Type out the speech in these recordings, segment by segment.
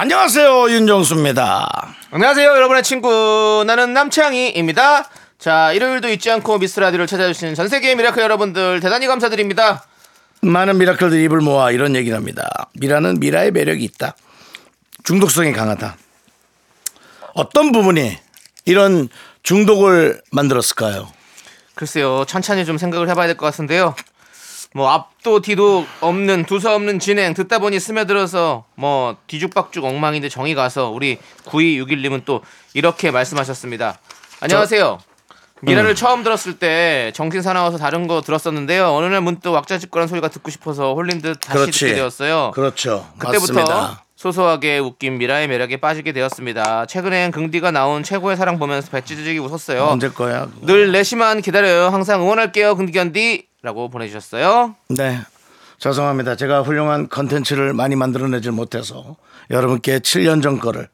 안녕하세요 윤정수입니다. 안녕하세요, 여러분의 친구. 나는 남창희입니다. 자, 일요일도 잊지 않고 미스터 라디오를 찾아주시는 전 세계의 미라클 여러분들 대단히 감사드립니다. 많은 미라클들이 입을 모아 이런 얘기를 합니다. 미라는 미라의 매력이 있다. 중독성이 강하다. 어떤 부분이 이런 중독을 만들었을까요? 글쎄요, 천천히 좀 생각을 해봐야 될 것 같은데요. 뭐 앞도 뒤도 없는 두서 없는 진행 듣다 보니 스며들어서 뭐 뒤죽박죽 엉망인데 정이 가서 우리 9261님은 또 이렇게 말씀하셨습니다. 안녕하세요. 미라를 처음 들었을 때 정신 사나워서 다른 거 들었었는데요. 어느 날 문득 왁자지껄한 소리가 듣고 싶어서 홀린 듯 다시 그렇지. 듣게 되었어요. 그렇죠. 그때부터 맞습니다. 소소하게 웃긴 미라의 매력에 빠지게 되었습니다. 최근엔 긍디가 나온 최고의 사랑 보면서 배찌지직이 웃었어요. 언제 거야? 그거? 늘 내시만 기다려요. 항상 응원할게요. 긍디 견디 라고 보내주셨어요. 네. 죄송합니다. 제가 훌륭한 컨텐츠를 많이 만들어내질 못해서 여러분께 7년 전 거를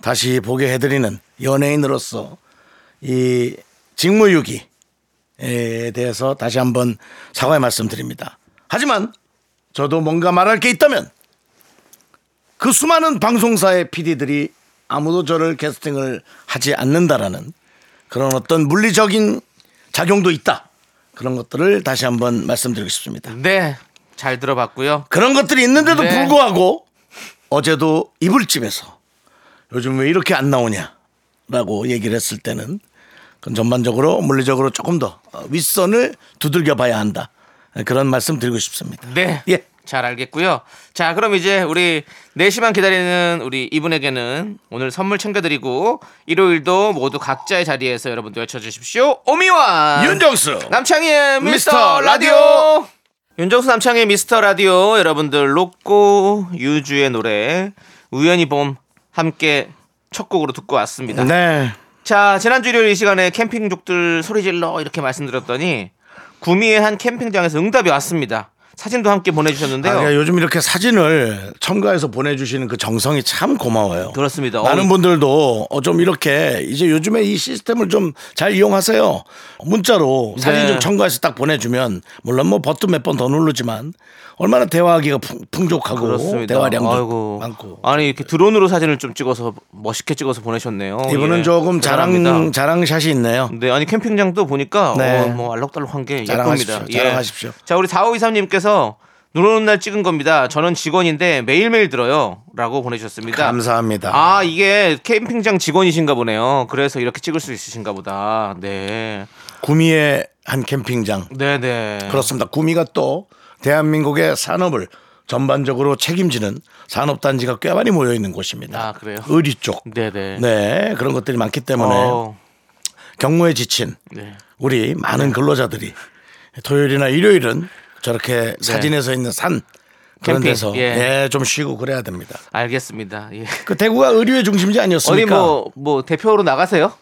다시 보게 해드리는 연예인으로서 이 직무유기에 대해서 다시 한번 사과의 말씀드립니다. 하지만 저도 뭔가 말할 게 있다면 그 수많은 방송사의 PD들이 아무도 저를 캐스팅을 하지 않는다라는 그런 어떤 물리적인 작용도 있다. 그런 것들을 다시 한번 말씀드리고 싶습니다. 네, 잘 들어봤고요. 그런 것들이 있는데도 네. 불구하고 어제도 이불집에서 요즘 왜 이렇게 안 나오냐라고 얘기를 했을 때는 그건 전반적으로 물리적으로 조금 더 윗선을 두들겨 봐야 한다. 그런 말씀 드리고 싶습니다. 네, 예. 잘 알겠고요. 자, 그럼 이제 우리 4시만 기다리는 우리 이분에게는 오늘 선물 챙겨드리고 일요일도 모두 각자의 자리에서 여러분들 외쳐주십시오. 오미와 윤정수 남창희의 미스터 라디오. 라디오. 윤정수 남창희의 미스터 라디오 여러분들 로꼬 유주의 노래 우연히 봄 함께 첫 곡으로 듣고 왔습니다. 네. 자 지난주 일요일 이 시간에 캠핑족들 소리 질러 이렇게 말씀드렸더니 구미의 한 캠핑장에서 응답이 왔습니다. 사진도 함께 아, 보내주셨는데요. 그러니까 요즘 이렇게 사진을 첨가해서 보내주시는 그 정성이 참 고마워요. 그렇습니다. 많은 어, 분들도 어, 좀 이렇게 이제 요즘에 이 시스템을 좀 잘 이용하세요. 문자로 사진 네. 좀 첨가해서 딱 보내주면 물론 뭐 버튼 몇 번 더 누르지만 얼마나 대화하기가 풍, 풍족하고 그렇습니다. 대화량도 아이고. 많고 아니 이렇게 드론으로 사진을 좀 찍어서 멋있게 찍어서 보내셨네요. 이분은 예. 조금 자랑 대단합니다. 자랑샷이 있네요. 네, 아니 캠핑장도 보니까 네. 어, 뭐 알록달록한 게 자랑하십시오. 예쁩니다. 자랑하십시오. 자, 우리 4523님께서 눈 오는 날 찍은 겁니다. 저는 직원인데 매일매일 들어요.라고 보내주셨습니다. 감사합니다. 아, 이게 캠핑장 직원이신가 보네요. 그래서 이렇게 찍을 수 있으신가 보다. 네. 구미의 한 캠핑장 네, 네. 그렇습니다. 구미가 또 대한민국의 산업을 전반적으로 책임지는 산업단지가 꽤 많이 모여 있는 곳입니다. 아, 그래요? 의리 쪽. 네, 네. 네, 그런 것들이 많기 때문에 어, 경무에 지친 네. 우리 많은 근로자들이 토요일이나 일요일은 저렇게 사진에서 있는 산 그런 네. 캠핑, 데서 예. 예, 좀 쉬고 그래야 됩니다. 알겠습니다. 예. 그 대구가 의류의 중심지 어디 아니었습니까? 뭐, 뭐 대표로 나가세요?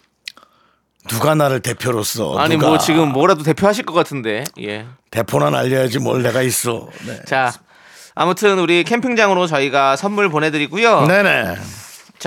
누가 나를 대표로서 아니 누가 뭐 지금 뭐라도 대표하실 것 같은데. 예. 대포나 알려야지 뭘 내가 있어. 네. 자, 아무튼 우리 캠핑장으로 저희가 선물 보내드리고요. 네네.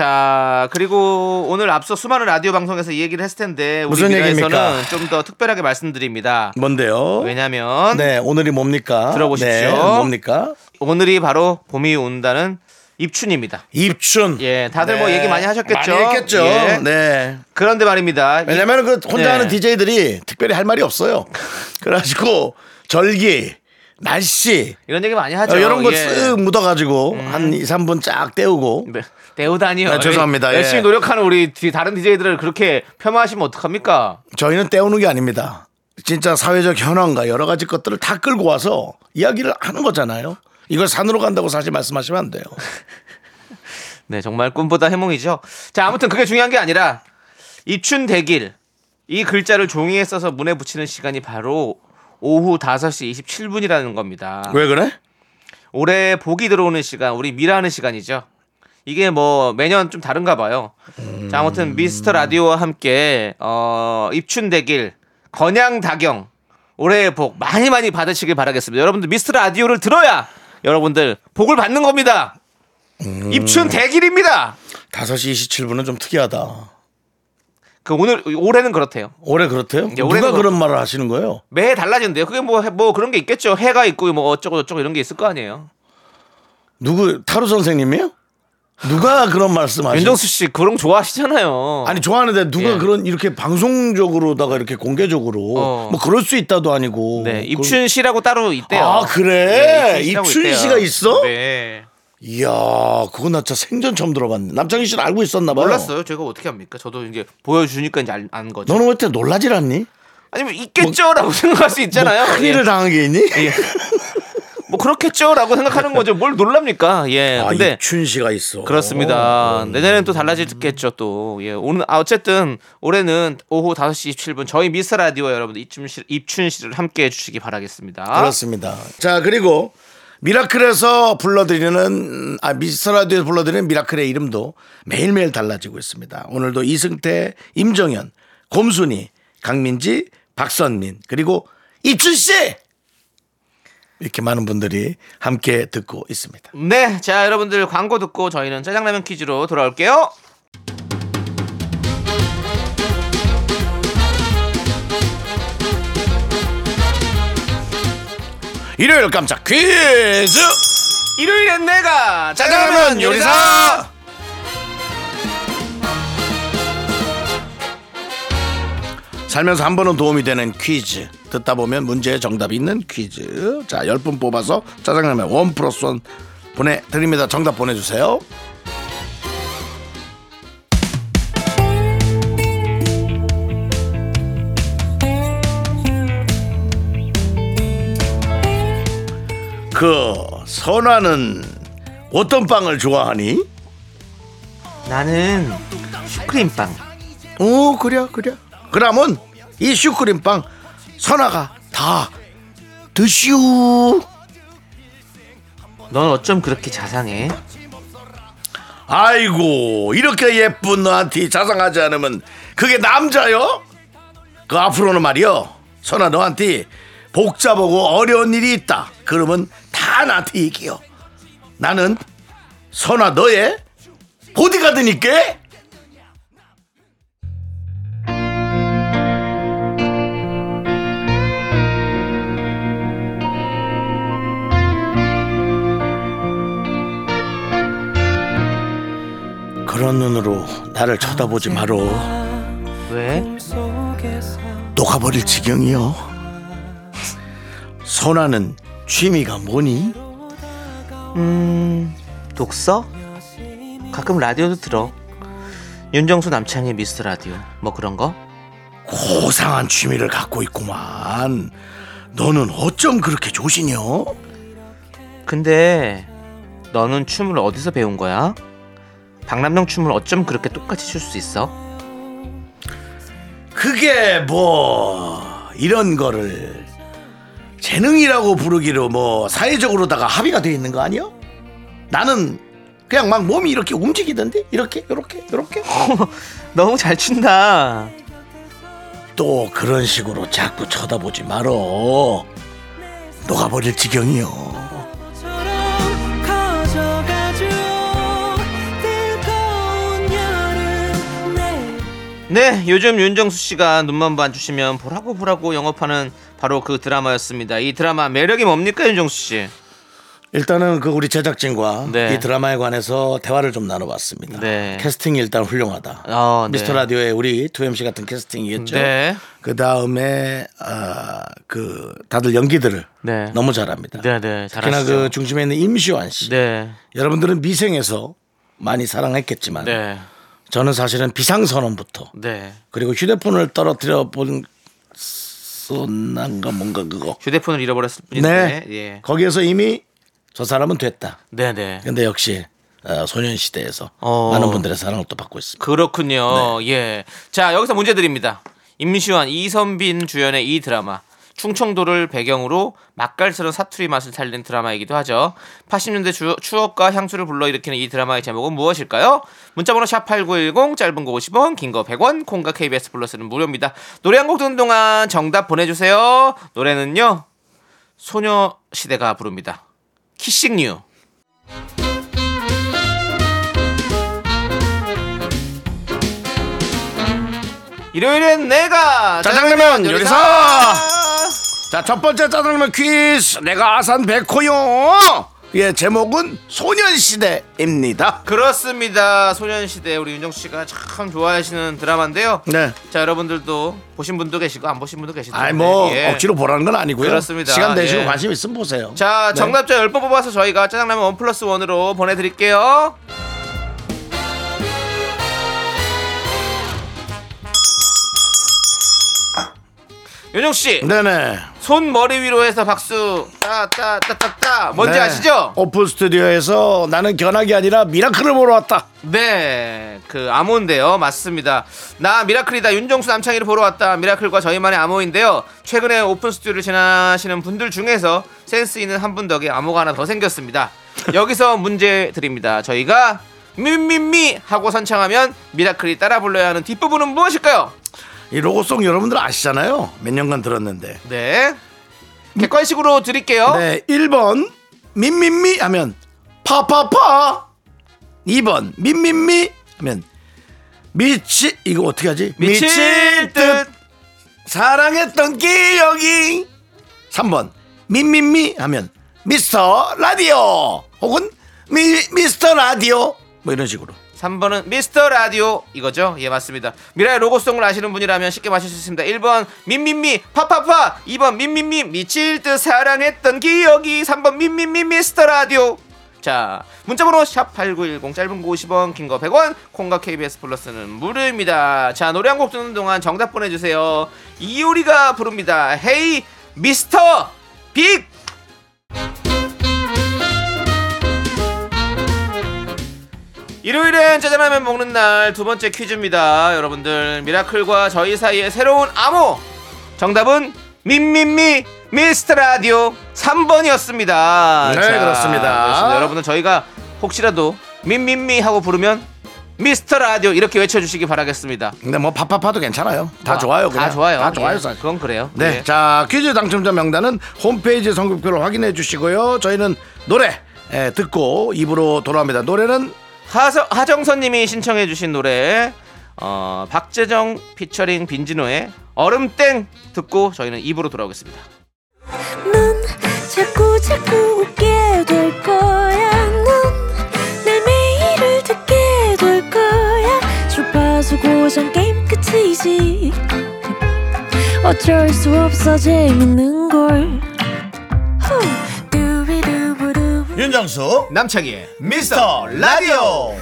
자, 그리고 오늘 앞서 수많은 라디오 방송에서 이 얘기를 했을 텐데 우리 무슨 얘기입니까? 좀 더 특별하게 말씀드립니다. 뭔데요? 왜냐면 네, 오늘이 뭡니까? 들어보십시오. 네, 뭡니까? 오늘이 바로 봄이 온다는 입춘입니다. 입춘. 예, 다들 뭐 얘기 많이 하셨겠죠? 많이 했겠죠. 예. 네. 그런데 말입니다. 이- 왜냐면 그 혼자 네. 하는 DJ들이 특별히 할 말이 없어요. 그래가지고 절기, 날씨, 이런 얘기 많이 하죠. 어, 이런 거 예. 쓱 묻어가지고 한 2, 3분 쫙 때우고 네. 대우다니요. 아, 죄송합니다. 열심히 예. 노력하는 우리 뒤- 다른 DJ들을 그렇게 폄하하시면 어떡합니까? 저희는 때우는 게 아닙니다. 진짜 사회적 현황과 여러 가지 것들을 다 끌고 와서 이야기를 하는 거잖아요. 이걸 산으로 간다고 사실 말씀하시면 안 돼요. 네, 정말 꿈보다 해몽이죠. 자, 아무튼 그게 중요한 게 아니라 입춘 대길 이 글자를 종이에 써서 문에 붙이는 시간이 바로 오후 5시 27분이라는 겁니다. 왜 그래? 올해 복이 들어오는 시간, 우리 미라하는 시간이죠. 이게 뭐 매년 좀 다른가 봐요. 자, 아무튼 미스터 라디오와 함께 어, 입춘대길 건양 다경 올해의 복 많이 많이 받으시길 바라겠습니다. 여러분들 미스터 라디오를 들어야 여러분들 복을 받는 겁니다. 입춘대길입니다. 5시 27분은 좀 특이하다. 그 오늘 올해는 그렇대요. 올해 그렇대요? 예, 누가 뭐- 그런 말을 하시는 거예요? 매해 달라진대요. 그게 뭐뭐 그런 게 있겠죠. 해가 있고 뭐 어쩌고 저쩌고 이런 게 있을 거 아니에요. 누구 타로 선생님이에요? 누가 그런 말씀하시는 윤정수 씨 그런 거 좋아하시잖아요. 아니 좋아하는데 누가 예. 그런 이렇게 방송적으로다가 이렇게 공개적으로 어. 뭐 그럴 수 있다도 아니고 네, 입춘 씨라고 따로 있대요. 아, 그래? 네, 입춘. 씨가 있어? 네. 이야 그거 나 진짜 생전 처음 들어봤네 남창희 씨는 알고 있었나 봐요 몰랐어요. 제가 어떻게 합니까? 저도 이제 보여주니까 이제 알- 아는 거죠. 너는 왜 이렇게 놀라질 않니? 아니면 있겠죠라고 생각할 수 있잖아요. 뭐 큰일을 예. 당한 게 있니? 예. 뭐 그렇겠죠라고 생각하는 거죠. 뭘 놀랍니까? 예. 아 근데 입춘 씨가 있어 그렇습니다. 내년엔 또 달라지겠죠 또. 예. 오늘 아 어쨌든 올해는 오후 5시 27분 저희 미스터 라디오 여러분들 입춘 씨 입춘 씨를 함께 해 주시기 바라겠습니다. 그렇습니다 자 그리고 미라클에서 불러드리는 아 미스터 라디오에서 불러드리는 미라클의 이름도 매일매일 달라지고 있습니다 오늘도 이승태 임정현 곰순이 강민지 박선민 그리고 입춘 씨 이렇게 많은 분들이 함께 듣고 있습니다. 네, 자 여러분들 광고 듣고 저희는 짜장라면 퀴즈로 돌아올게요. 일요일 깜짝 퀴즈! 일요일엔 내가 짜장라면 요리사 살면서 한 번은 도움이 되는 퀴즈. 듣다 보면 문제의 정답이 있는 퀴즈. 자 10분 뽑아서 짜장라면 원 플러스 원 보내드립니다. 정답 보내주세요. 그 선화는 어떤 빵을 좋아하니? 나는 슈크림빵. 오 그래 그래. 그러면 이 슈크림빵 선아가 다 드시오 넌 어쩜 그렇게 자상해? 아이고 이렇게 예쁜 너한테 자상하지 않으면 그게 남자요? 그 앞으로는 말이요 선아 너한테 복잡하고 어려운 일이 있다 그러면 다 나한테 얘기요 나는 선아 너의 보디가드니까 그런 눈으로 나를 쳐다보지 마로 왜? 녹아버릴 지경이요 선아는 취미가 뭐니? 음, 독서? 가끔 라디오도 들어. 윤정수 남창의 미스터 라디오. 뭐 그런 거? 고상한 취미를 갖고 있구만 너는 어쩜 그렇게 조시냐? 근데 너는 춤을 어디서 배운 거야? 박남정 춤을 어쩜 그렇게 똑같이 출 수 있어? 그게 뭐 이런 거를 재능이라고 부르기로 뭐 사회적으로다가 합의가 되어 있는 거 아니야? 나는 그냥 막 몸이 이렇게 움직이던데 이렇게 이렇게 이렇게 너무 잘 춘다. 또 그런 식으로 자꾸 쳐다보지 말어 녹아버릴 지경이요 네, 요즘 윤정수 씨가 눈만 봐주시면 보라고 보라고 영업하는 바로 그 드라마였습니다. 이 드라마 매력이 뭡니까, 윤정수 씨? 일단은 그 우리 제작진과 네. 이 드라마에 관해서 대화를 좀 나눠봤습니다. 네. 캐스팅이 일단 훌륭하다. 어, 네. 미스터 라디오에 우리 2MC 같은 캐스팅이겠죠. 네. 그 다음에 아, 그 다들 연기들을 네. 너무 잘합니다. 네, 네, 특히나. 그 중심에 있는 임시완 씨. 네, 여러분들은 미생에서 많이 사랑했겠지만 네, 저는 사실은 비상선언부터 네. 그리고 휴대폰을 떨어뜨려 본 쏜난가 뭔가 그거. 휴대폰을 잃어버렸을 뿐인데, 네. 예, 거기에서 이미 저 사람은 됐다. 네, 네. 근데 역시 어, 소년시대에서 어. 많은 분들의 사랑을 또 받고 있습니다. 그렇군요. 네. 예. 자, 여기서 문제 드립니다. 임시완, 이선빈 주연의 이 드라마 충청도를 배경으로 맛깔스러운 사투리 맛을 살린 드라마이기도 하죠. 80년대 주- 추억과 향수를 불러일으키는 이 드라마의 제목은 무엇일까요? 문자번호 샵8910 짧은 거 50원 긴 거 100원 콩과 KBS 플러스는 무료입니다. 노래 한 곡 듣는 동안 정답 보내주세요. 노래는요. 소녀시대가 부릅니다. Kissing You. 일요일엔 내가 짜장라면 요리사! 자, 첫 번째 짜장라면 퀴즈. 내가 아산 백호요. 예, 제목은 소년시대입니다. 그렇습니다. 소년시대 우리 윤정 씨가 참 좋아하시는 드라마인데요. 네. 자 여러분들도 보신 분도 계시고 안 보신 분도 텐데. 아이, 뭐, 예. 억지로 보라는 건 아니고요. 그렇습니다. 시간 되시고 예. 관심 있으면 보세요. 자 네. 정답자 10번 뽑아서 저희가 짜장라면 원 플러스 원으로 보내드릴게요. 윤정 씨, 네네. 손 머리 위로 해서 박수 따따따따따 뭔지 네. 아시죠? 오픈 스튜디오에서 나는 견학이 아니라 미라클을 보러 왔다. 네, 그 암호인데요. 맞습니다. 나 미라클이다. 윤정수 남창희를 보러 왔다. 미라클과 저희만의 암호인데요. 최근에 오픈 스튜디오를 지나시는 분들 중에서 센스 있는 한 분 덕에 암호가 하나 더 생겼습니다. 여기서 문제 드립니다. 저희가 미미미 하고 선창하면 미라클이 따라 불러야 하는 뒷부분은 무엇일까요? 이 로고송 여러분들 아시잖아요. 몇 년간 들었는데. 네. 객관식으로 드릴게요. 네, 1번 민민미 하면 파파파. 2번 민민미 하면 미치 이거 어떻게 하지? 미칠 듯. 사랑했던 기억이 3번 민민미 하면 미스터 라디오 혹은 미, 미스터 라디오 뭐 이런 식으로 3번은 미스터 라디오. 이거죠? 예 맞습니다. 미라의 로고송을 아시는 분이라면 쉽게 맞힐 수 있습니다. 1번 민민미 파파파. 2번 민민미 미칠 듯 사랑했던 기억이. 3번 민민미 미스터 라디오. 자 문자번호 샵8910 짧은 거 50원 긴 거 100원 콩과 KBS 플러스는 무료입니다. 자 노래 한 곡 듣는 동안 정답 보내주세요. 이효리가 부릅니다. 헤이 미스터 빅 일요일엔 짜장라면 먹는 날 두 번째 퀴즈입니다. 여러분들 미라클과 저희 사이의 새로운 암호 정답은 미미미 미스터 라디오 3번이었습니다. 네, 그렇습니다. 여러분들 저희가 혹시라도 미미미 하고 부르면 미스터 라디오 이렇게 외쳐주시기 바라겠습니다. 근데 뭐 파파파도 괜찮아요 다 뭐, 좋아요 그냥. 다 좋아요. 다 좋아요 예, 사실. 그건 그래요. 네, 예. 자 퀴즈 당첨자 명단은 홈페이지 선곡표를 확인해 주시고요. 저희는 노래 예, 듣고 입으로 돌아옵니다. 노래는 하서, 하정선님이 신청해주신 노래 어, 박재정 피처링 빈지노의 얼음땡 듣고 저희는 입으로 돌아오겠습니다. 넌 자꾸 자꾸 웃게 될 거야. 넌내 매일을 듣게 될 거야. 주파수 고정 게임 끝이지. 어쩔 수 없어 재밌는 걸. 후. 윤정수 남창희의 미스터 라디오.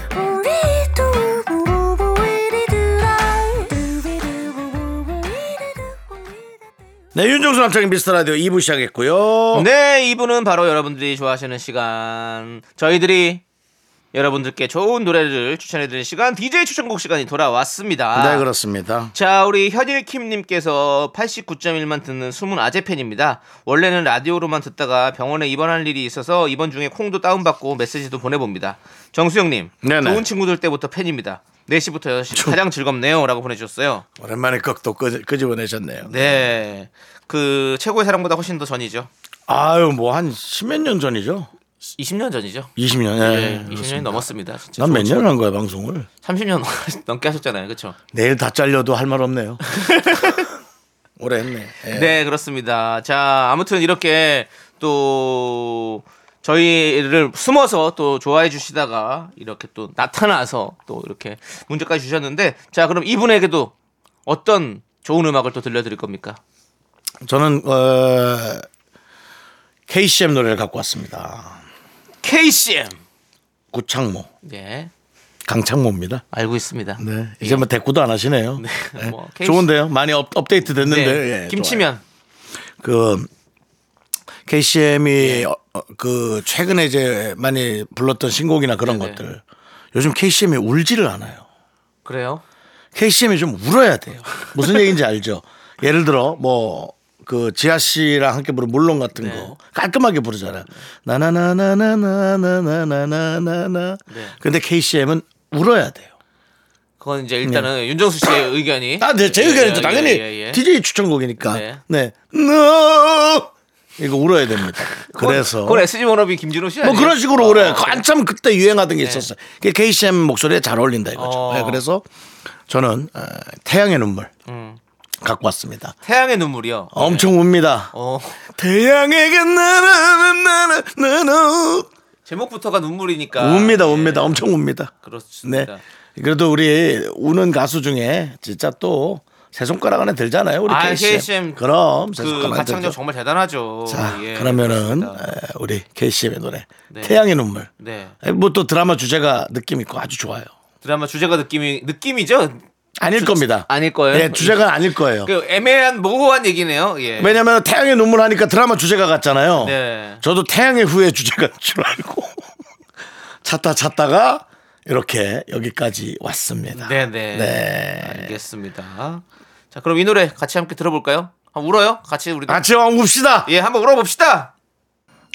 네, 윤정수 남창의 미스터 라디오 2부 시작했고요. 네, 이분은 바로 여러분들이 좋아하시는 시간. 저희들이 여러분들께 좋은 노래를 추천해드리는 시간, DJ 추천곡 시간이 돌아왔습니다. 네, 그렇습니다. 자, 우리 현일킴님께서 89.1만 듣는 숨은 아재 팬입니다. 원래는 라디오로만 듣다가 병원에 입원할 일이 있어서 이번 중에 콩도 다운받고 메시지도 보내봅니다. 정수영님, 네네. 좋은 친구들 때부터 팬입니다. 4시부터 6시 가장 즐겁네요. 라고 보내주셨어요. 오랜만에 끄- 끄집어내셨네요. 네. 그 최고의 사랑보다 훨씬 더 전이죠. 아유, 뭐 한 십몇 년 전이죠? 20년 전이죠. 20년. 네, 예. 20년이 넘었습니다. 진짜. 난몇 년을 한 거야, 방송을? 30년 넘게 하셨잖아요. 그렇죠? 내일 다 잘려도 할 말 없네요. 오래 했네. 예. 네, 그렇습니다. 자, 아무튼 이렇게 또 저희를 숨어서 또 좋아해 주시다가 이렇게 또 나타나서 또 이렇게 문제까지 주셨는데 자, 그럼 이분에게도 어떤 좋은 음악을 또 들려드릴 겁니까? 저는 어, KCM 노래를 갖고 왔습니다. KCM. 구창모, 네, 강창모입니다. 알고 있습니다. 네, 이제 뭐 대꾸도 안 하시네요. 네, 네. 뭐 KC 좋은데요. 많이 업, 업데이트 됐는데 네, 예, 김치면. 좋아요. 그 KCM이 어, 어, 그 최근에 이제 많이 불렀던 신곡이나 그런 네네. 것들 요즘 KCM이 울지를 않아요. 그래요? KCM이 좀 울어야 돼요. 무슨 얘기인지 알죠? 예를 들어 뭐 그 지아 씨랑 함께 부른 물론 같은 네. 거 깔끔하게 부르잖아요. 나나나나나나나나나나나. 네. 근데 KCM은 울어야 돼요. 그건 이제 일단은 윤정수 씨의 의견이. 아, 네, 제 예, 의견이죠. 예, 당연히 예, 예. DJ 추천곡이니까. 네. 네. No! 이거 울어야 됩니다. 그래서 그건 SG 워너비 김진호 씨 뭐 아니에요? 그런 식으로 울어요. 어, 그 한참 그때 유행하던 게 있었어요. 그게 KCM 목소리에 잘 어울린다 이거죠. 어. 네, 그래서 저는 어, 태양의 눈물 음. 갖고 왔습니다. 태양의 눈물이요. 엄청 웁니다. 어. 태양에게 나나나나나나 제목부터가 눈물이니까. 웁니다, 예, 웁니다. 엄청 웁니다. 네. 그렇습니다. 그래도 우리 우는 가수 중에 진짜 또 세 손가락 안에 들잖아요. 우리 아, KCM. 그럼 세그 가창력. 정말 대단하죠. 자, 예, 그러면은 그렇습니다. 에, 우리 KCM의 노래 네. 태양의 눈물. 네. 뭐 또 드라마 주제가 느낌 있고 아주 좋아요. 드라마 주제가 느낌이 느낌이죠. 아닐 겁니다. 아닐 거예요. 예, 주제가 아닐 거예요. 그 애매한 모호한 얘기네요. 예. 왜냐면 태양의 눈물 하니까 드라마 주제가 같잖아요. 네. 저도 태양의 후예 주제가 줄 알고 찾다 찾다가 이렇게 여기까지 왔습니다. 네네. 네. 알겠습니다. 자, 그럼 이 노래 같이 함께 들어볼까요? 한번 울어요? 같이 우리. 같이 웁시다. 예, 한번 울어봅시다.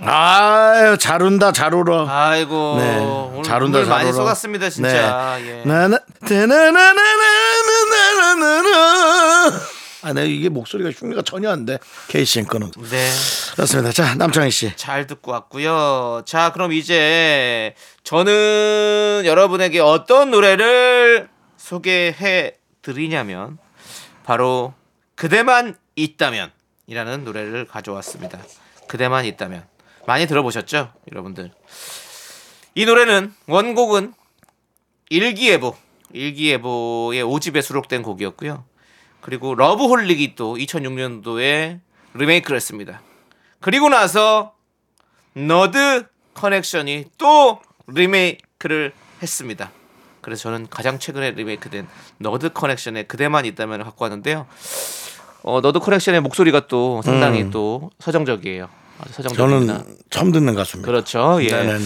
아유, 잘 운다, 잘 울어. 아이고. 네. 오늘 잘 운다, 잘 많이 울어. 쏟았습니다, 진짜. 네. 예. 나나, 나나나나나나나나. 아, 내 이게 목소리가 흉내가 전혀 안 돼. 케이씨 거는. 네. 그렇습니다. 자, 남창희 씨. 잘 듣고 왔고요. 자, 그럼 이제 저는 여러분에게 어떤 노래를 소개해 드리냐면 바로 그대만 있다면 이라는 노래를 가져왔습니다. 그대만 있다면. 많이 들어보셨죠? 여러분들. 이 노래는 원곡은 일기예보, 일기예보의 5집에 수록된 곡이었고요. 그리고 러브홀릭이 또 2006년도에 리메이크를 했습니다. 그리고 나서 너드 커넥션이 또 리메이크를 했습니다. 그래서 저는 가장 최근에 리메이크된 너드 커넥션의 그대만 있다면 갖고 왔는데요. 어, 너드 커넥션의 목소리가 또 상당히 또 서정적이에요. 저는 처음 듣는 가수입니다. 그렇죠. 예. 네네네.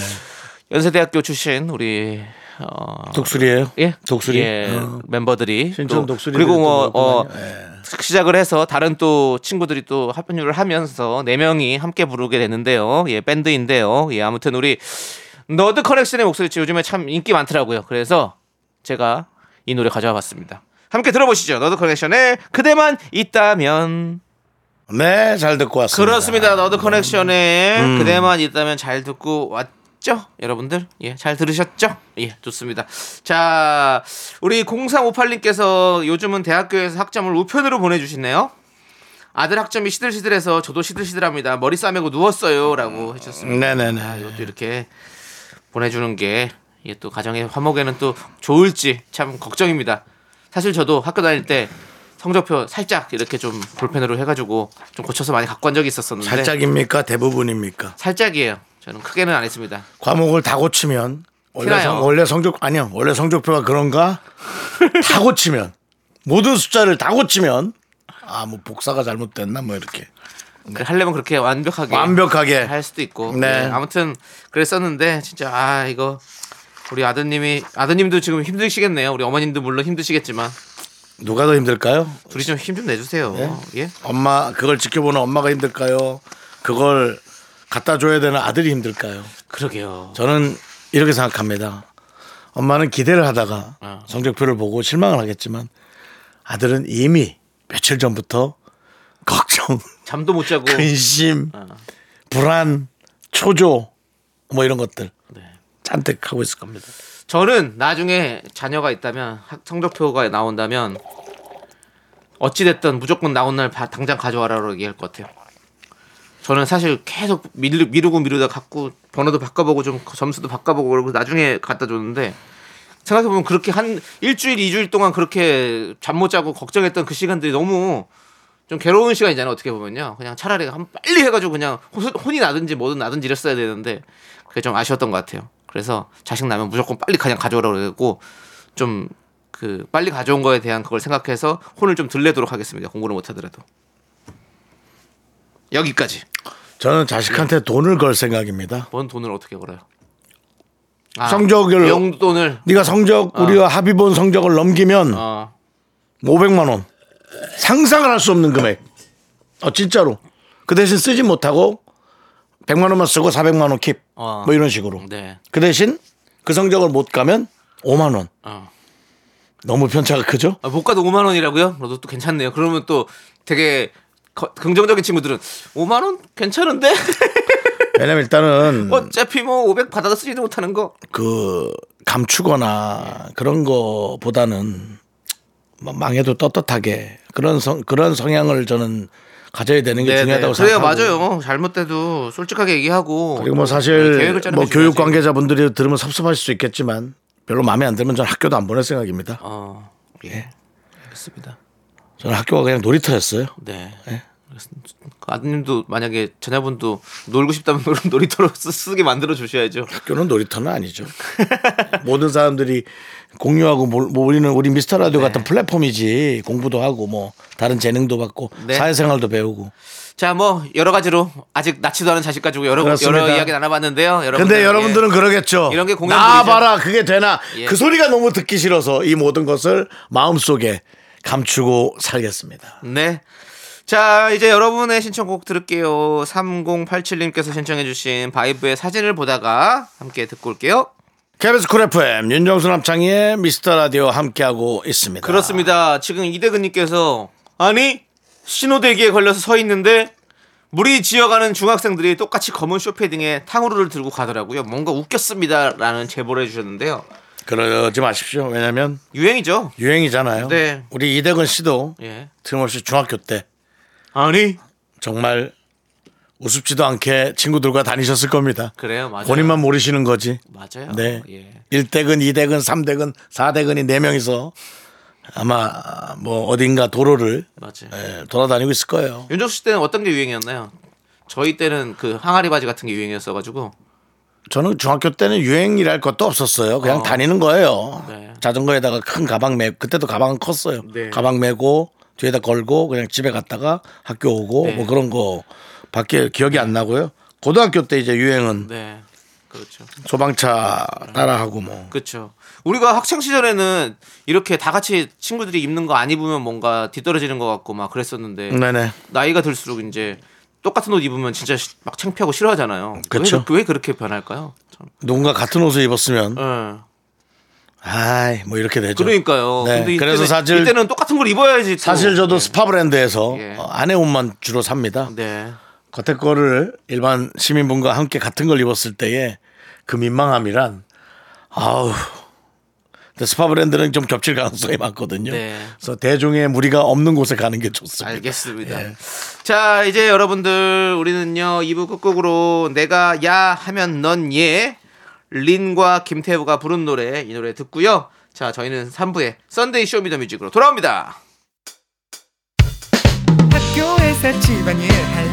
연세대학교 출신 우리 어, 독수리예요? 예, 독수리. 예, 어. 멤버들이 신촌 또 독수리. 그리고 뭐 어, 예. 시작을 해서 다른 또 친구들이 또 합류를 하면서 네 명이 함께 부르게 됐는데요. 예, 밴드인데요. 예, 아무튼 우리 너드 커넥션의 목소리 요즘에 참 인기 많더라고요. 그래서 제가 이 노래 가져와 봤습니다. 함께 들어보시죠. 너드 커넥션의 그대만 있다면 네, 잘 듣고 왔습니다. 그렇습니다. 너드 커넥션의 음. 그대만 있다면 잘 듣고 왔죠? 여러분들? 예, 잘 들으셨죠? 예, 좋습니다. 자, 우리 0358님께서 요즘은 대학교에서 학점을 우편으로 보내주시네요. 아들 학점이 시들시들해서 저도 시들시들합니다. 머리 싸매고 누웠어요. 라고 해주셨습니다. 네네네. 아, 이것도 이렇게 보내주는 게 이게 또 가정의 화목에는 또 좋을지 참 걱정입니다. 사실 저도 학교 다닐 때 성적표 살짝 이렇게 좀 볼펜으로 해가지고 좀 고쳐서 많이 갖고 간 적이 있었었는데 살짝입니까? 대부분입니까? 살짝이에요. 저는 크게는 안 했습니다. 과목을 다 고치면 원래, 티나요. 성, 원래 성적 아니요 원래 성적표가 그런가 다 고치면 모든 숫자를 다 고치면 아 뭐 복사가 잘못됐나 뭐 이렇게 그 하려면 그렇게 완벽하게 완벽하게 할 수도 있고. 네. 네, 아무튼 그랬었는데 진짜 아 이거 우리 아드님이 아드님도 지금 힘드시겠네요. 우리 어머님도 물론 힘드시겠지만 누가 더 힘들까요? 둘이 좀 힘 좀 내주세요. 네? 예. 엄마 그걸 지켜보는 엄마가 힘들까요? 그걸 갖다 줘야 되는 아들이 힘들까요? 그러게요. 저는 이렇게 생각합니다. 엄마는 기대를 하다가 어. 성적표를 보고 실망을 하겠지만 아들은 이미 며칠 전부터 걱정, 잠도 못 자고 근심, 어. 불안, 초조 뭐 이런 것들 네. 잔뜩 하고 있을 겁니다. 저는 나중에 자녀가 있다면 학- 성적표가 나온다면 어찌 됐든 무조건 나온 날 바- 당장 가져와라고 얘기할 것 같아요. 저는 사실 계속 미루, 미루고 미루다 갖고 번호도 바꿔보고 좀 점수도 바꿔보고 그러고 나중에 갖다 줬는데 생각해보면 그렇게 한 일주일 이주일 동안 그렇게 잠 못 자고 걱정했던 그 시간들이 너무 좀 괴로운 시간이잖아요 어떻게 보면요 그냥 차라리 한 빨리 해가지고 그냥 혼- 혼이 나든지 뭐든 나든지 이랬어야 되는데 그게 좀 아쉬웠던 것 같아요 그래서 자식 나면 무조건 빨리 그냥 가져오라고 그러고 좀 그 빨리 가져온 거에 대한 그걸 생각해서 혼을 좀 들내도록 하겠습니다. 공부를 못 하더라도. 여기까지. 저는 자식한테 돈을 걸 생각입니다. 뭔 돈을 어떻게 걸어요? 아, 성적을 용돈을. 네가 성적 우리가 합의 본 성적을 넘기면 어. 500만 원. 상상을 할 수 없는 금액. 어 진짜로. 그 대신 쓰지 못하고 100만 원만 쓰고 400만 원 킵. 어. 뭐 이런 식으로. 네. 그 대신 그 성적을 못 가면 5만 원. 어. 너무 편차가 크죠? 아, 못 가도 5만 원이라고요? 그래도 또 괜찮네요. 그러면 또 되게 거- 긍정적인 친구들은 5만 원 괜찮은데? 왜냐면 일단은 어차피 뭐 500 받아도 쓰지도 못하는 거. 그 감추거나 그런 거보다는 뭐 망해도 떳떳하게 그런 성 그런 성향을 저는 가져야 되는 게 네네. 중요하다고 그래요, 생각하고 맞아요. 잘못돼도 솔직하게 얘기하고. 그리고 뭐 네, 사실 짜는 뭐게 교육. 관계자분들이 들으면 섭섭하실 수 있겠지만 별로 마음에 안 들면 저는 학교도 안 보낼 생각입니다. 어, 예. 알겠습니다. 저는 학교가 그냥 놀이터였어요. 네. 그 아드님도 만약에 자녀분도 놀고 싶다면 놀- 놀이터로 쓰- 쓰게 만들어 주셔야죠. 학교는 놀이터는 아니죠. 모든 사람들이 공유하고 몰- 뭐 우리는 우리 미스터 라디오 같은 플랫폼이지 공부도 하고 뭐 다른 재능도 받고 네. 사회생활도 배우고. 자, 뭐 여러 가지로 아직 낳지도 않은 자식 가지고 여러 그렇습니다. 여러 이야기 나눠봤는데요. 여러분들, 근데 여러분들은 예. 그러겠죠. 이런 게 공연 나. 봐라 그게 되나 예. 그 소리가 너무 듣기 싫어서 이 모든 것을 마음 속에 감추고 살겠습니다. 네. 자, 이제 여러분의 신청곡 들을게요. 3087님께서 신청해주신 바이브의 사진을 보다가 함께 듣고 올게요. KBS 쿨 FM 윤정수 남창희의 미스터 라디오 함께하고 있습니다. 그렇습니다. 지금 이대근님께서 아니 신호대기에 걸려서 서 있는데 물이 지어가는 중학생들이 똑같이 검은 쇼패딩에 탕후루를 들고 가더라고요. 뭔가 웃겼습니다라는 제보를 해주셨는데요. 그러지 마십시오. 왜냐면 유행이죠. 유행이잖아요. 네. 우리 이대근 씨도 예. 틀림없이 중학교 때 아니 정말 우습지도 않게 친구들과 다니셨을 겁니다. 그래요, 맞아요. 본인만 모르시는 거지. 맞아요. 네. 예. 1대근, 2대근, 3대근, 4대근이 4명이서 아마 뭐 어딘가 도로를 맞아요. 예, 돌아다니고 있을 거예요. 윤정수 씨 때는 어떤 게 유행이었나요? 저희 때는 그 항아리 바지 같은 게 유행이었어 가지고 저는 중학교 때는 유행이랄 것도 없었어요. 그냥 어. 다니는 거예요. 네. 자전거에다가 큰 가방 메 그때도 가방은 컸어요. 네. 가방 메고 뒤에다 걸고 그냥 집에 갔다가 학교 오고 네. 뭐 그런 거 밖에 기억이 안 나고요. 고등학교 때 이제 유행은 네, 그렇죠. 소방차 따라하고 뭐 그렇죠. 우리가 학창 시절에는 이렇게 다 같이 친구들이 입는 거 안 입으면 뭔가 뒤떨어지는 것 같고 막 그랬었는데 네네 나이가 들수록 이제 똑같은 옷 입으면 진짜 시- 막 창피하고 싫어하잖아요. 그쵸. 왜, 왜 그렇게 변할까요? 참. 누군가 같은 옷을 입었으면 예. 아이 뭐 이렇게 되죠. 그러니까요. 네, 근데 그래서 사실- 이때는 똑같은 걸 입어야지. 또. 사실 저도 네. 스파 브랜드에서 예. 어, 안에 옷만 주로 삽니다. 네. 겉에 거를 일반 시민분과 함께 같은 걸 입었을 때의 그 민망함이란 아우. 근데 스파 브랜드는 좀 겹칠 가능성이 많거든요. 네. 그래서 대중의 무리가 없는 곳에 가는 게 좋습니다. 알겠습니다. 예. 자, 이제 여러분들 우리는요 2부 끝곡으로 내가 야 하면 넌 예. 린과 김태우가 부른 노래 이 노래 듣고요. 자, 저희는 3부에 Sunday Show Me The Music으로 돌아옵니다. 학교에서 집안일 할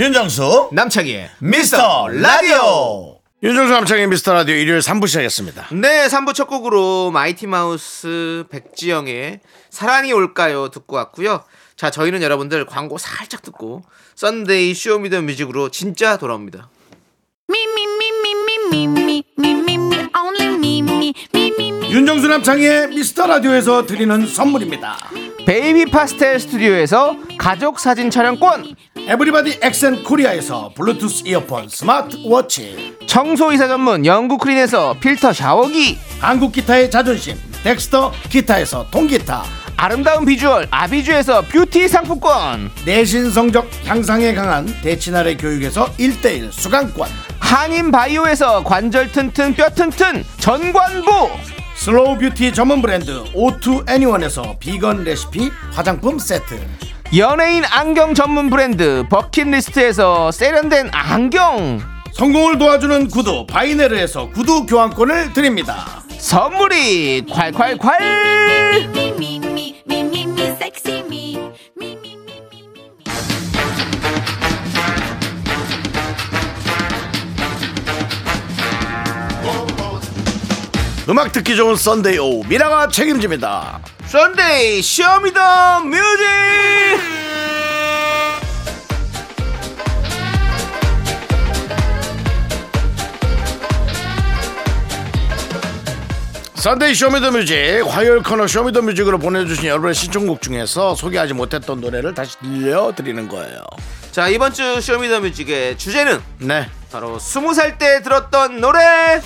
윤정수 남창희의 미스터 라디오 윤정수 남창희의 미스터 라디오 일요일 3부 시작했습니다. 네 3부 첫 곡으로 마이티 마우스 백지영의 사랑이 올까요 듣고 왔고요. 자 저희는 여러분들 광고 살짝 듣고 Sunday Show Me The Music으로 진짜 돌아옵니다. 윤정수 남창희의 미스터 라디오에서 드리는 선물입니다. 베이비 파스텔 스튜디오에서 가족 사진 촬영권 에브리바디 엑센 코리아에서 블루투스 이어폰 스마트워치. 청소이사 전문 영국 크린에서 필터 샤워기, 한국 기타의 자존심 덱스터 기타에서 통기타. 아름다운 비주얼 아비주에서 뷰티 상품권, 내신 성적 향상에 강한 대치나래 교육에서 1대1 수강권. 한인 바이오에서 관절 튼튼 뼈 튼튼 전관부, slow beauty 전문 브랜드 오투 애니원에서 비건 레시피 화장품 세트 연예인 안경 전문 브랜드 버킷리스트에서 세련된 안경, 성공을 도와주는 구두 바이네르에서 구두 교환권을 드립니다 선물이 콸콸콸. 음악 듣기 좋은 Sunday 오후 미라가 책임집니다. Sunday Show Me the Music Sunday Show Me the Music 화요일 코너 쇼미더뮤직으로 보내주신 여러분의 신청곡 중에서 소개하지 못했던 노래를 다시 들려드리는 거예요. 자 이번 주 Show Me the Music의 주제는 네. 바로 스무 살 때 들었던 노래.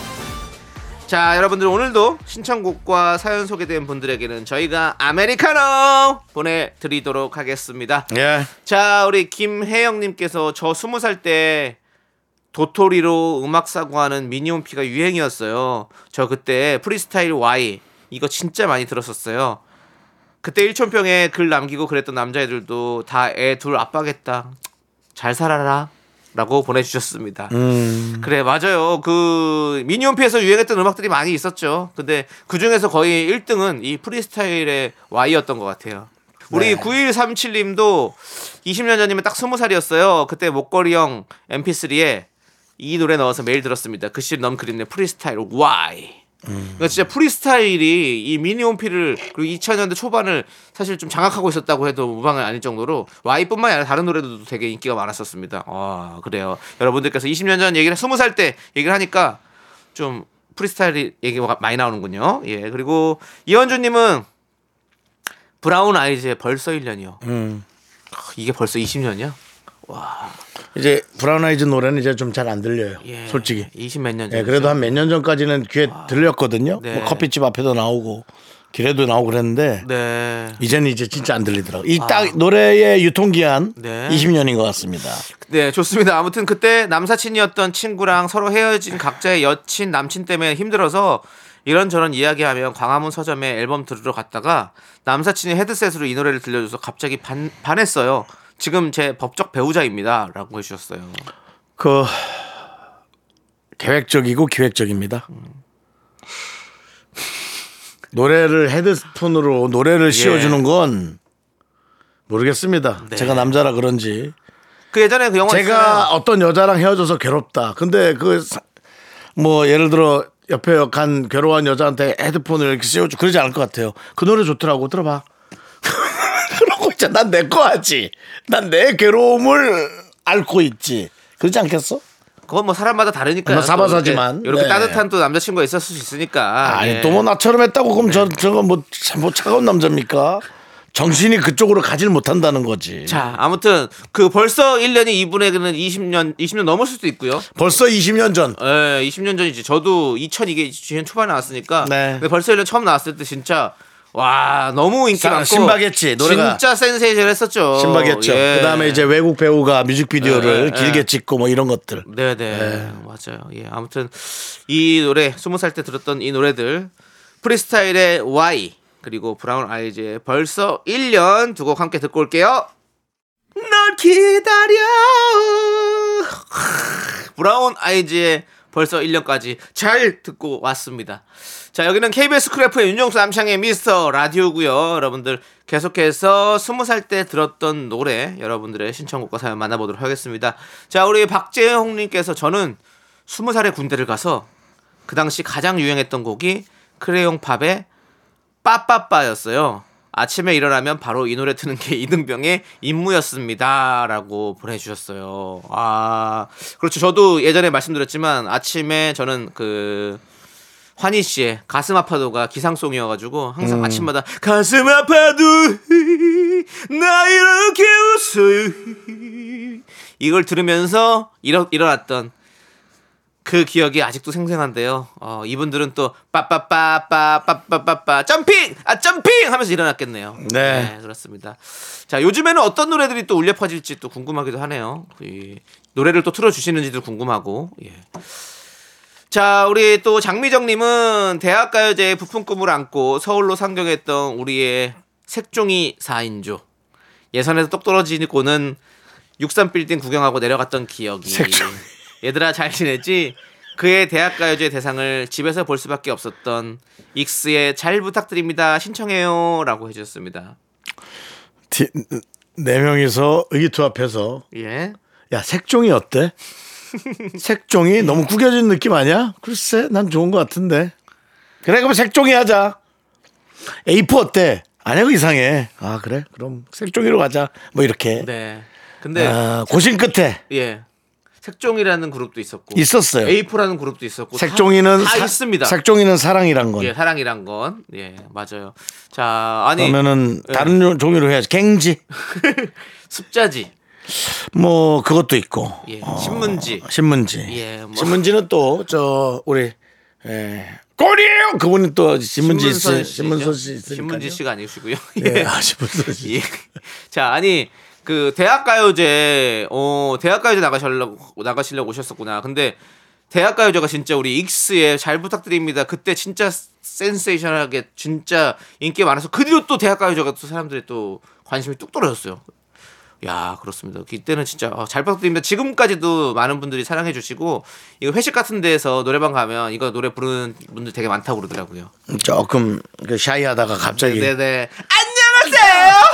자 여러분들 오늘도 신청곡과 사연 소개된 분들에게는 저희가 아메리카노 보내드리도록 하겠습니다. 예. 자 우리 김혜영님께서 저 스무 살 때 도토리로 음악 사고하는 미니홈피가 유행이었어요. 저 그때 프리스타일 Y 이거 진짜 많이 들었었어요. 그때 일촌평에 글 남기고 그랬던 남자애들도 다 애 둘 아빠겠다. 잘 살아라. 라고 보내주셨습니다. 그래, 맞아요. 그, 미니홈피에서 유행했던 음악들이 많이 있었죠. 근데 그 중에서 거의 1등은 이 프리스타일의 Y였던 것 같아요. 우리 9137님도 20년 전이면 딱 20살이었어요. 그때 목걸이형 mp3에 이 노래 넣어서 매일 들었습니다. 글씨를 너무 그립네. 프리스타일 Y. 그러니까 진짜 프리스타일이 이 미니홈피를 그리고 2000년대 초반을 사실 좀 장악하고 있었다고 해도 무방은 아닐 정도로 Y뿐만이 아니라 다른 노래들도 되게 인기가 많았었습니다. 아 그래요. 여러분들께서 20년 전 얘기를 20살 때 얘기를 하니까 좀 프리스타일 얘기가 많이 나오는군요. 예 그리고 이현주님은 브라운 아이즈의 벌써 1년이요. 음. 이게 벌써 20년이야? 이제 브라운 아이즈 노래는 이제 좀 잘 안 들려요. 예, 솔직히. 20몇 년 전. 예, 그래도 한 몇 년 전까지는 귀에 들렸거든요. 네. 뭐 커피집 앞에도 나오고 길에도 나오고 그랬는데 네. 이제는 이제 진짜 안 들리더라고요. 이 딱 노래의 유통기한 네. 20년인 것 같습니다. 네, 좋습니다. 아무튼 그때 남사친이었던 친구랑 서로 헤어진 각자의 여친, 남친 때문에 힘들어서 이런저런 이야기하면 광화문 서점에 앨범 들으러 갔다가 남사친이 헤드셋으로 이 노래를 들려줘서 갑자기 반, 반했어요. 지금 제 법적 배우자입니다. 라고 해주셨어요. 그 계획적이고 기획적입니다. 노래를 헤드폰으로 노래를 씌워주는 건 모르겠습니다. 네. 제가 남자라 그런지 그 예전에 그 영화 제가 있잖아요. 어떤 여자랑 헤어져서 괴롭다. 근데 그 뭐 예를 들어 옆에 간 괴로운 여자한테 헤드폰을 이렇게 씌워주 그러지 않을 것 같아요. 그 노래 좋더라고 들어봐. 있자. 난내 거 하지. 난 내 괴로움을 앓고 있지. 그러지 않겠어? 그건 뭐 사람마다 다르니까요. 뭐또 사바사지만. 이렇게, 이렇게 네. 따뜻한 또 남자친구가 있었을 수 있으니까. 아니 예. 또뭐 나처럼 했다고 그럼 저 저건 뭐, 참뭐 차가운 남자입니까? 정신이 그쪽으로 가질 못한다는 거지. 자, 아무튼 그 벌써 1년이 이분에게는 20년 20년 넘을 수도 있고요. 벌써 20년 전. 예, 20년 전이지. 저도 2000 이게 2000년 초반에 나왔으니까. 네. 근데 벌써 1년 처음 나왔을 때 진짜 와 너무 인기 사- 많고 신박했지, 노래가. 진짜 센세이션 했었죠. 신박했죠. 예. 그다음에 이제 외국 배우가 뮤직비디오를 예, 예, 길게 예. 찍고 뭐 이런 것들. 네네 맞아요. 예 아무튼 이 노래 20살 때 들었던 이 노래들 프리스타일의 Y 그리고 브라운 아이즈의 벌써 1년 두 곡 함께 듣고 올게요. 널 기다려 브라운 아이즈의 벌써 1년까지 잘 듣고 왔습니다. 자, 여기는 KBS Cool FM의 윤정수 남창희의 미스터 라디오고요. 여러분들 계속해서 20살 때 들었던 노래 여러분들의 신청곡과 사연 만나보도록 하겠습니다. 자, 우리 박재홍 님께서 저는 20살에 군대를 가서 그 당시 가장 유행했던 곡이 크레용 팝의 빠빠빠였어요. 아침에 일어나면 바로 이 노래 트는 게 이등병의 임무였습니다. 라고 보내주셨어요. 아, 그렇죠. 저도 예전에 말씀드렸지만 아침에 저는 그, 환희 씨의 가슴 아파도가 기상송이어가지고 항상 음. 아침마다 가슴 아파도 나 이렇게 웃어요. 이걸 들으면서 일어, 일어났던 그 기억이 아직도 생생한데요. 어, 이분들은 또 빠빠빠빠빠빠빠빠 점핑 아 점핑 하면서 일어났겠네요. 네. 그렇습니다. 자 요즘에는 어떤 노래들이 또 울려 퍼질지 또 궁금하기도 하네요. 이 노래를 또 틀어주시는지도 궁금하고. 예. 자 우리 또 장미정님은 대학가요제의 부푼 꿈을 안고 서울로 상경했던 우리의 색종이 4인조 예선에서 똑 떨어지고는 63빌딩 구경하고 내려갔던 기억이 색종이. 얘들아 잘 지냈지? 그의 대학가요제 대상을 집에서 볼 수밖에 없었던 익스의 잘 부탁드립니다 신청해요라고 해주셨습니다. 디- 네 명이서 의기투합해서 예. 야 색종이 어때? 색종이 너무 구겨진 느낌 아니야? 글쎄 난 좋은 것 같은데 그래 그럼 색종이 하자 A4 어때? 아니야 그거 이상해 아 그래 그럼 색종이로 가자 뭐 이렇게 네. 근데 아, 고심 끝에 예. 색종이라는 그룹도 있었고 있었어요 A4라는 그룹도 있었고 색종이는 다, 다 사- 있습니다. 색종이는 사랑이란 건 예, 사랑이란 건. 예, 맞아요. 자, 아니 그러면은 예. 다른 종- 종이로 해야지 갱지 습자지. 뭐 그것도 있고 예. 신문지. 신문지 예, 뭐. 신문지는 또 저 우리 예, 꼴이에요 그분이 또 신문지 신문선 있 씨죠? 신문선 씨 신문지 씨가 아니시고요. 예, 아, 신문선 씨 예. 자, 아니 그 대학가요제 어 대학가요제 나가시려고 나가시려고 오셨었구나. 근데 대학가요제가 진짜 우리 익스에 잘 부탁드립니다. 그때 진짜 센세이션하게 진짜 인기 많아서 그 뒤로 또 대학가요제가 또 사람들이 또 관심이 뚝 떨어졌어요. 야 그렇습니다. 이때는 진짜 어, 잘 부탁드립니다. 지금까지도 많은 분들이 사랑해 주시고 이거 회식 같은 데서 노래방 가면 이거 노래 부르는 분들 되게 많다고 그러더라고요. 조금 그 샤이하다가 갑자기 네네 안녕하세요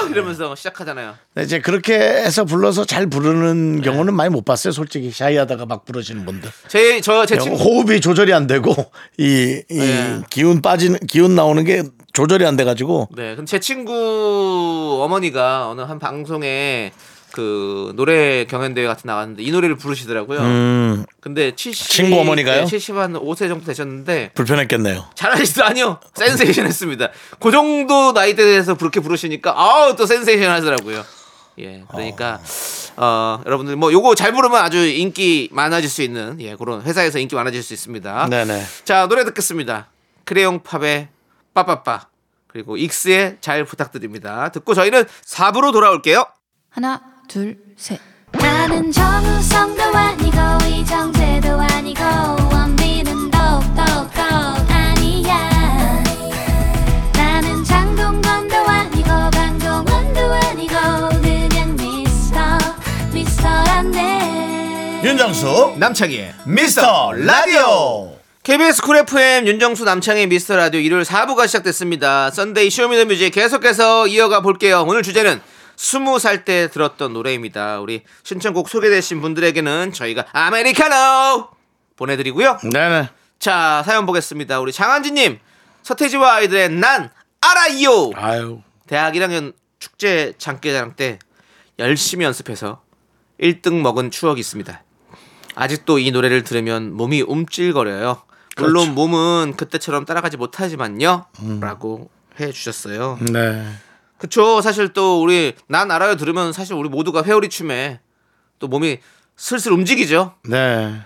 이러면서 시작하잖아요. 네, 이제 그렇게 해서 불러서 잘 부르는 경우는 많이 못 봤어요 솔직히 샤이하다가 막 부르시는 분들 제 저 제 친구 호흡이 조절이 안 되고 이, 이 네. 기운 빠지는 기운 나오는 게 조절이 안 돼가지고 네, 근데 제 친구 어머니가 어느 한 방송에 그 노래 경연대회 같은 거 나갔는데 이 노래를 부르시더라고요. 음, 근데 70 친구 어머니가요? 70한 5세 정도 되셨는데 불편했겠네요. 잘하시더 아니요. 센세이션 했습니다. 그 정도 나이대에서 그렇게 부르시니까 아우 또 센세이션 하더라고요. 예. 그러니까 어, 여러분들 뭐 요거 잘 부르면 아주 인기 많아질 수 있는 예, 그런 회사에서 인기 많아질 수 있습니다. 네네. 자, 노래 듣겠습니다. 크레용 팝의 빠빠빠 그리고 익스의 잘 부탁드립니다. 듣고 저희는 4부로 돌아올게요. 하나, 둘, 셋. 나는 정우성도 아니고 이정재도 아니고 원빈은 더욱더 아니야 나는 장동건도 아니고 강동원도 아니고 그냥 미스터 미스터란데 윤정수 남창희의 미스터 라디오. KBS Cool FM 윤정수 남창희의 미스터 라디오 일요일 4부가 시작됐습니다. Sunday Show Me the Music 계속해서 이어가 볼게요. 오늘 주제는 스무 살 때 들었던 노래입니다. 우리 신청곡 소개되신 분들에게는 저희가 아메리카노 보내드리고요. 네네. 자 사연 보겠습니다. 우리 장한지님 서태지와 아이들의 난 알아요. 아유. 대학 1학년 축제 장기자랑 때 열심히 연습해서 1등 먹은 추억이 있습니다. 아직도 이 노래를 들으면 몸이 움찔거려요. 물론 몸은 그때처럼 따라가지 못하지만요. 라고 해 주셨어요. 네. 그쵸. 사실 또 우리 난 알아요 들으면 사실 우리 모두가 회오리 춤에 또 몸이 슬슬 움직이죠. 네.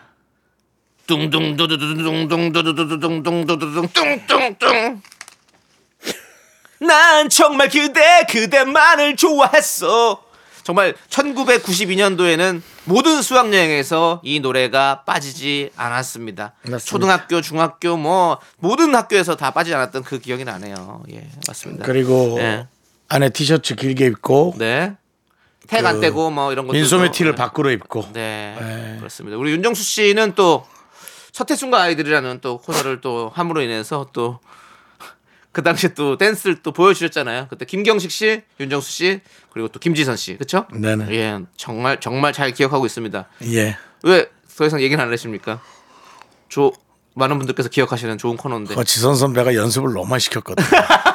뚱뚱두두두두둥둥두두둥 난 정말 그대 그대만을 좋아했어. 정말 1992년도에는 모든 수학 여행에서 이 노래가 빠지지 않았습니다. 맞습니다. 초등학교, 중학교 뭐 모든 학교에서 다 빠지지 않았던 그 기억이 나네요. 예, 맞습니다. 그리고 네. 안에 티셔츠 길게 입고 네. 택안 그 떼고 뭐 이런 것도 민소매 좀, 티를 네. 밖으로 입고 네, 네. 그렇습니다. 우리 윤정수 씨는 또 서태순과 아이들이라는 또 코너를 또 함으로 인해서 또 그 당시에 또 댄스를 또 보여주셨잖아요. 그때 김경식 씨, 윤정수 씨, 그리고 또 김지선 씨, 그렇죠? 네네. 예, 정말 정말 잘 기억하고 있습니다. 예. 왜 더 이상 얘기는 안 하십니까? 조 많은 분들께서 기억하시는 좋은 코너인데. 그 지선 선배가 연습을 너무 많이 시켰거든요.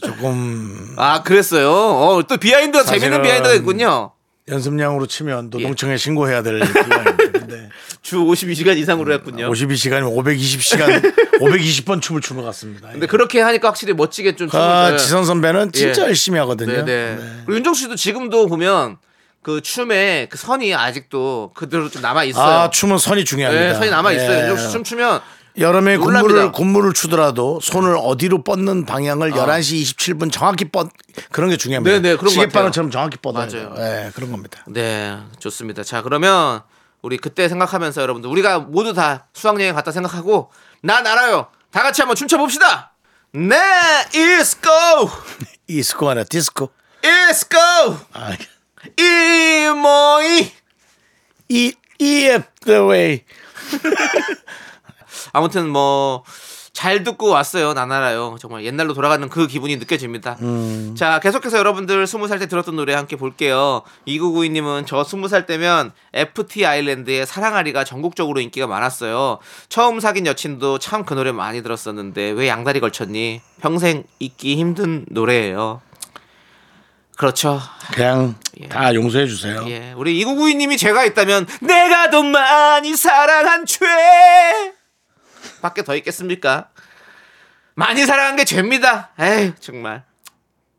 그래서 조금 아, 그랬어요. 어, 또 behind가 재밌는 behind가 있군요. 연습량으로 치면 예. 노동청에 신고해야 될 근데 주 52시간 이상으로 했군요. 52시간이면 520시간 520번 춤을 춘 것 같습니다. 근데 그렇게 하니까 확실히 멋지게 좀 아, 춤을 지선 선배는 진짜 예. 열심히 하거든요. 네, 네. 그리고 윤정수 씨도 지금도 보면 그 춤에 그 선이 아직도 그대로 좀 남아 있어요. 아, 춤은 선이 중요합니다. 네, 선이 남아 있어요. 예. 윤정수 씨 춤추면 여름에. 군무를 군무를 추더라도 손을 어디로 뻗는 방향을 11시 27분 정확히 뻗 그런 게 중요합니다. 네, 네, 그런 것 시계바늘처럼 정확히 뻗어야. 돼요. 네, 그런 겁니다. 네, 좋습니다. 자, 그러면 우리 그때 생각하면서 여러분들 우리가 모두 다 수학여행 갔다 생각하고 난 알아요. 다 같이 한번 춤춰 봅시다. 네, go, 이스코 아니라 디스코. Go, 아, 이모이. 이 EF the way. 아무튼 뭐 잘 듣고 왔어요 나나라요. 정말 옛날로 돌아가는 그 기분이 느껴집니다. 자 계속해서 여러분들 스무 살 때 들었던 노래 함께 볼게요. 2992님은 저 스무 살 때면 FT 아일랜드의 사랑아리가 전국적으로 인기가 많았어요. 처음 사귄 여친도 참 그 노래 많이 들었었는데 왜 양다리 걸쳤니? 평생 잊기 힘든 노래예요. 그렇죠. 그냥 예. 다 용서해 주세요. 예, 우리 2992님이 죄가 있다면 내가 더 많이 사랑한 죄 밖에 더 있겠습니까? 많이 사랑한 게 죄입니다. 에이 정말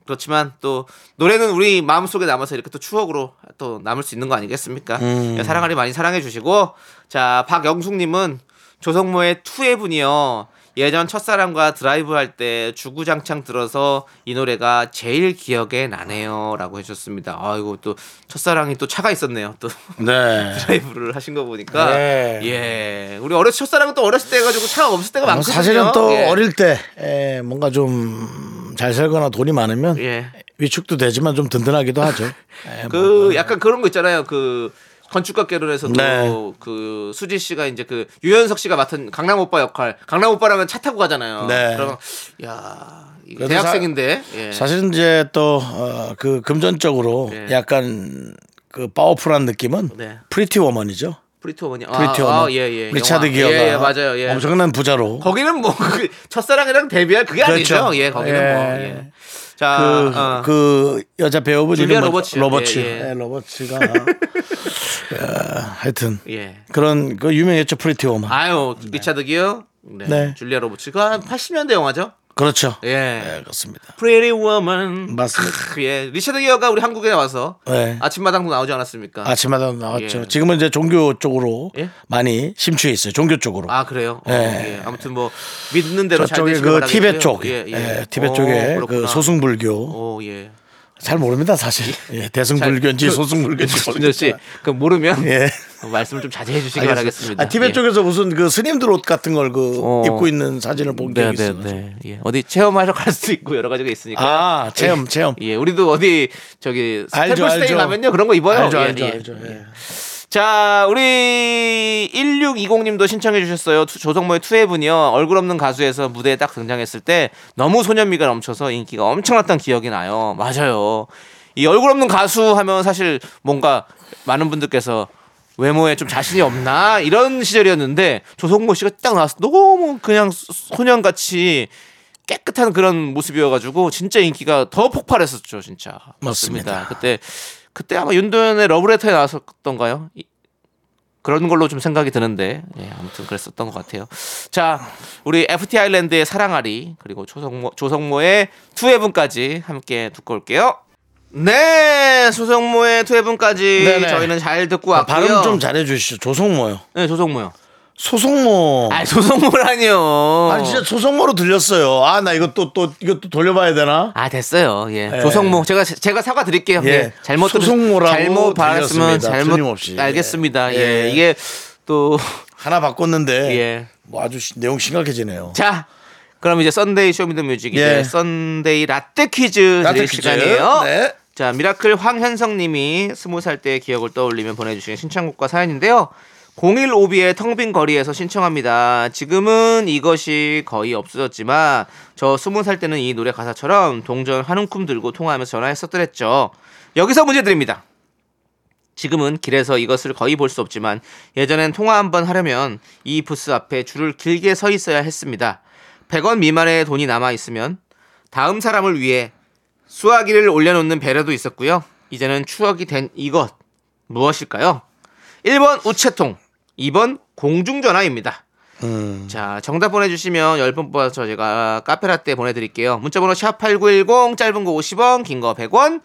그렇지만 또 노래는 우리 마음속에 남아서 이렇게 또 추억으로 또 남을 수 있는 거 아니겠습니까? 예, 사랑하리 많이 사랑해 주시고 자 박영숙님은 조성모의 투애분이요 예전 첫사랑과 드라이브 할 때 주구장창 들어서 이 노래가 제일 기억에 나네요라고 해줬습니다. 아이고 또 첫사랑이 또 차가 있었네요. 또 네. 드라이브를 하신 거 보니까 네. 예 우리 어렸 첫사랑은 또 어렸을 때 해가지고 차가 없을 때가 뭐 많거든요. 사실은 또 예. 어릴 때 에, 뭔가 좀 잘 살거나 돈이 많으면 예. 위축도 되지만 좀 든든하기도 하죠. 에, 그 뭐. 약간 그런 거 있잖아요. 그 건축학 개론에서도 네. 그 수지 씨가 이제 그 유연석 씨가 맡은 강남 오빠 역할. 강남 오빠랑은 차 타고 가잖아요. 네. 그러면 야 대학생인데 예. 사실은 이제 또 그 금전적으로 예. 약간 그 powerful한 느낌은 네. Pretty Woman이죠. Pretty. Pretty 아, Woman. 아, 예, 예. 리차드. 기어가 예, 예, 맞아요. 예. 엄청난 부자로 거기는 뭐 그 첫사랑이랑 데뷔할 그게 그렇죠. 아니죠. 예, 거기는 예. 뭐. 예. 자, 그, 어. 그 여자 배우분 줄리아 이름 로버츠. 로버츠. 예, 예. 예, 로버츠가 야, 하여튼 예. 그런 그 유명했죠 Pretty Woman. 아유, 리차드 기어. 네. 네. 줄리아 로버츠가 한 80년대 영화죠. 그렇죠. 예. 네, 그렇습니다. Pretty Woman. 맞습니다. 크, 예. 리차드 기어가 우리 한국에 와서 네. 아침마당도 나오지 않았습니까? 아침마당 나왔죠. 예. 지금은 이제 종교 쪽으로 예? 많이 심취해 있어요. 종교 쪽으로. 아 그래요? 어, 예. 예. 아무튼 뭐 믿는 대로 잘 저쪽에 되시길 그 바라겠고요. 티벳 쪽, 예, 예. 예, 티벳 어, 쪽에 그렇구나. 그 소승불교 오 예. 잘 모릅니다 사실. 예, 대승불교인지 소승불교인지 진짜 씨, 그 모르면 예. 말씀을 좀 자제해 주시기. 바라겠습니다. 아, 티벳 예. 쪽에서 무슨 그 스님들 옷 같은 걸그 어. 입고 있는 사진을 본 네, 적이 네, 있어요. 네. 예. 어디 체험하러 갈 수도 있고 여러 가지가 있으니까. 아, 체험, 예. 체험. 예, 우리도 어디 저기 템플스테이. 가면요 그런 거 입어요. 알죠, 예, 알죠, 예. 알죠. 예. 자, 우리 1620님도 신청해 주셨어요. To- 조성모의 To Heaven이요. 얼굴 없는 가수에서 무대에 딱 등장했을 때 너무 소년미가 넘쳐서 인기가 엄청났던 기억이 나요. 맞아요. 이 얼굴 없는 가수 하면 사실 뭔가 많은 분들께서 외모에 좀 자신이 없나 이런 시절이었는데 조성모 씨가 딱 나와서 너무 그냥 소년같이 깨끗한 그런 모습이어가지고 진짜 인기가 더 폭발했었죠 진짜 맞습니다. 그때 그때 아마 윤도현의 러브레터에 나왔었던가요? 이- 그런 걸로 좀 생각이 드는데 예, 아무튼 그랬었던 것 같아요. 자, 우리 FT 아일랜드의 사랑아리 그리고 조성모 조성모의 투애분까지 함께 듣고 올게요. 네, 조성모의 투애분까지 네네. 저희는 잘 듣고 아, 왔고요. 발음 좀 잘해 주시죠. 조성모요. 네, 조성모요. 소성모. 아, 조성모라니요. 아니 진짜 소성모로 들렸어요. 아 나 이거 또 또 이거 또 돌려봐야 되나? 아 됐어요. 예. 예. 조성모 제가 제가 사과 드릴게요. 예. 예. 잘못 들으- 소성모라고 잘못 받았으면 들렸습니다. 잘못 틀림없이. 알겠습니다. 예. 예. 이게 또 하나 바꿨는데 예. 뭐 아주 시- 내용 심각해지네요. 자, 그럼 이제 썬데이 쇼미더뮤직 이제 예. 썬데이 라떼 퀴즈 라떼 드릴 퀴즈. 시간이에요. 네. 자, 미라클 황현성님이 스무 살때 기억을 떠올리면 보내주신 신청곡과 사연인데요. 0152의 텅빈 거리에서 신청합니다. 지금은 이것이 거의 없어졌지만 저 스무 살 때는 이 노래 가사처럼 동전 한 움큼 들고 통화하면서 전화했었더랬죠. 여기서 문제 드립니다. 지금은 길에서 이것을 거의 볼 수 없지만 예전엔 통화 한번 하려면 이 부스 앞에 줄을 길게 서 있어야 했습니다. 100원 미만의 돈이 남아 있으면 다음 사람을 위해 수화기를 올려놓는 배려도 있었고요. 이제는 추억이 된 이것 무엇일까요? 1번 우체통, 2번 공중전화입니다. 음. 자, 정답 보내주시면 10분 뽑아서 제가 카페라떼 보내드릴게요. 문자번호 샵8910, 짧은 거 50원, 긴 거 100원,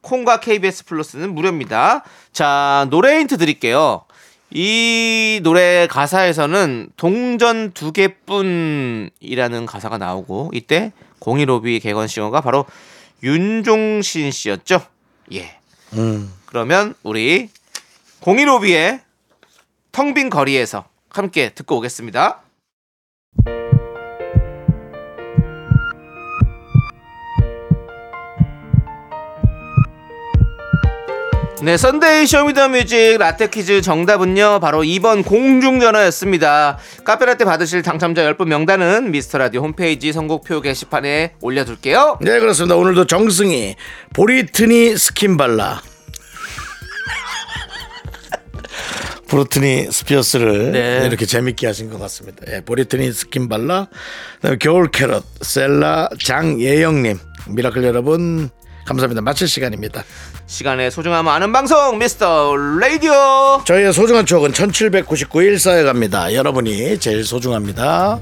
콩과 KBS 플러스는 무료입니다. 자, 노래 힌트 드릴게요. 이 노래 가사에서는 동전 두 개뿐이라는 가사가 나오고 이때 015B 객원 singer가 바로 윤종신 씨였죠. 예. 음. 그러면 우리 015B의 텅 빈 거리에서 함께 듣고 오겠습니다. 네, Sunday Show Me the Music 라떼 퀴즈 정답은요. 바로 2번 공중전화였습니다. 카페라떼 받으실 당첨자 10분 명단은 미스터라디오 홈페이지 선곡표 게시판에 올려둘게요. 네 그렇습니다. 오늘도 정승희 보리트니 스킨발라 브로트니 스피어스를 네. 이렇게 재밌게 하신 것 같습니다. 예, 보리트니 스킨발라 그다음에 겨울 캐럿 셀라 장예영님 미라클 여러분 감사합니다. 마칠 시간입니다. 시간의 소중함 아는 방송 미스터 라디오. 저희의 소중한 추억은 1799일 쌓여갑니다. 여러분이 제일 소중합니다.